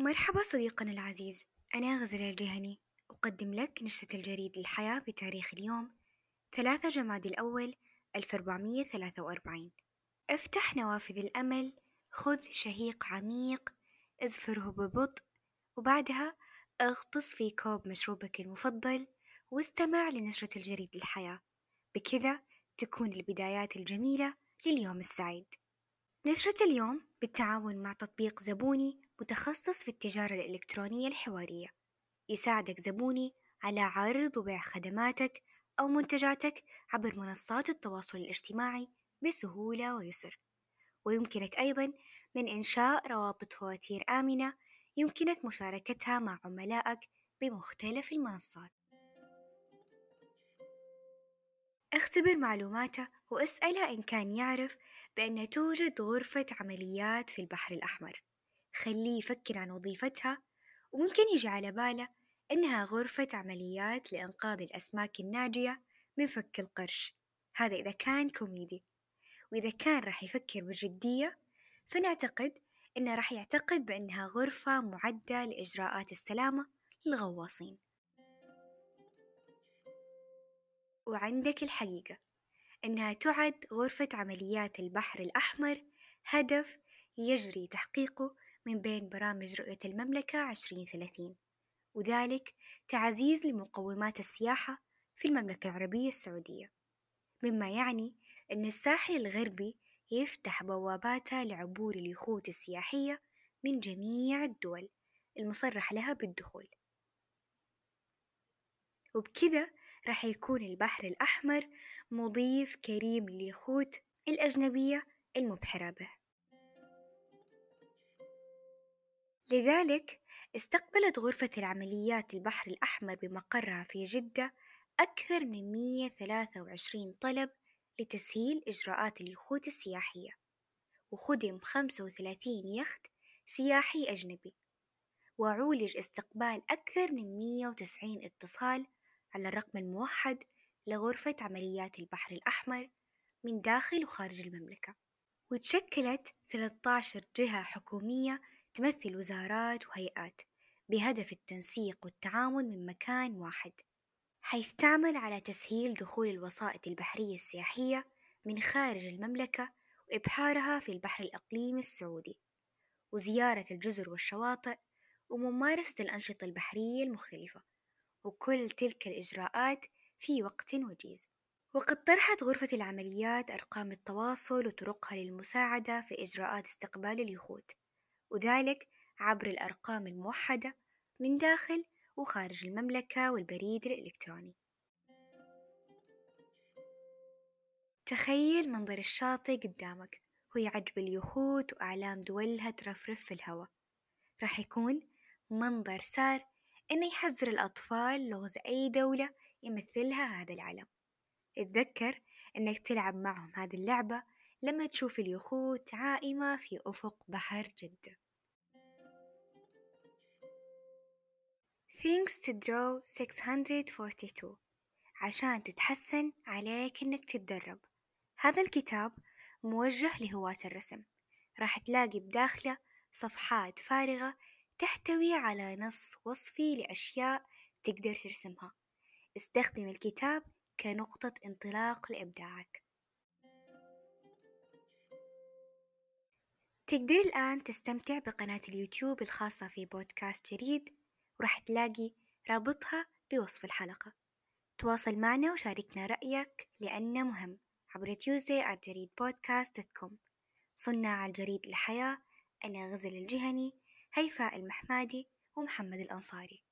مرحبا صديقنا العزيز. أنا غزل الجهني. أقدم لك نشرة الجريد للحياة بتاريخ اليوم ثلاثة جماد الأول 1443 افتح نوافذ الأمل خذ شهيق عميق ازفره ببطء وبعدها اغطس في كوب مشروبك المفضل واستمع لنشرة الجريد للحياة. بكذا تكون البدايات الجميلة لليوم السعيد. نشرة اليوم بالتعاون مع تطبيق زبوني متخصص في التجارة الإلكترونية الحوارية. يساعدك زبوني على عرض وبيع خدماتك أو منتجاتك عبر منصات التواصل الاجتماعي بسهولة ويسر. ويمكنك أيضا من إنشاء روابط فواتير آمنة يمكنك مشاركتها مع عملائك بمختلف المنصات. اختبر معلوماته واسأله إن كان يعرف بأن توجد غرفة عمليات في البحر الأحمر. خليه يفكر عن وظيفتها وممكن يجي على باله إنها غرفة عمليات لإنقاذ الأسماك الناجية من فك القرش. هذا إذا كان كوميدي وإذا كان راح يفكر بجدية فنعتقد إنه راح يعتقد بأنها غرفة معدة لإجراءات السلامة للغواصين. وعندك الحقيقة إنها تعد غرفة عمليات البحر الأحمر هدف يجري تحقيقه من بين برامج رؤية المملكة عشرين ثلاثين وذلك تعزيز لمقومات السياحة في المملكة العربية السعودية. مما يعني أن الساحل الغربي يفتح بواباته لعبور اليخوت السياحية من جميع الدول المصرح لها بالدخول. وبكذا راح يكون البحر الأحمر مضيف كريم لليخوت الأجنبية المبحرة به. لذلك استقبلت غرفة العمليات البحر الأحمر بمقرها في جدة أكثر من 123 طلب لتسهيل إجراءات اليخوت السياحية وخدم 35 يخت سياحي أجنبي وعولج استقبال أكثر من 190 اتصال على الرقم الموحد لغرفة عمليات البحر الأحمر من داخل وخارج المملكة وتشكلت 13 جهة حكومية تمثل وزارات وهيئات بهدف التنسيق والتعاون من مكان واحد حيث تعمل على تسهيل دخول الوسائط البحرية السياحية من خارج المملكة وإبحارها في البحر الإقليمي السعودي وزيارة الجزر والشواطئ وممارسة الأنشطة البحرية المختلفة وكل تلك الإجراءات في وقت وجيز. وقد طرحت غرفة العمليات أرقام التواصل وطرقها للمساعدة في إجراءات استقبال اليخوت. وذلك عبر الأرقام الموحدة من داخل وخارج المملكة والبريد الإلكتروني. تخيل منظر الشاطئ قدامك وهي عجب اليخوت وأعلام دولها ترفرف في الهواء. راح يكون منظر سار إنه يحذر الأطفال لغز أي دولة يمثلها هذا العلم اتذكر إنك تلعب معهم هذه اللعبة لما تشوف اليخوت عائمة في أفق بحر جدة. Things to Draw 642 عشان تتحسن عليك إنك تتدرب. هذا الكتاب موجه لهواة الرسم. راح تلاقي بداخله صفحات فارغة تحتوي على نص وصفي لأشياء تقدر ترسمها. استخدم الكتاب كنقطة انطلاق لإبداعك. تقدر الآن تستمتع بقناة اليوتيوب الخاصة في بودكاست جريد وراح تلاقي رابطها بوصف الحلقة. تواصل معنا وشاركنا رأيك لأنه مهم عبر تيوزي جريد بودكاست com صناع الجريد الحياة أنا غزل الجهني هيفاء المحمادي ومحمد الأنصاري.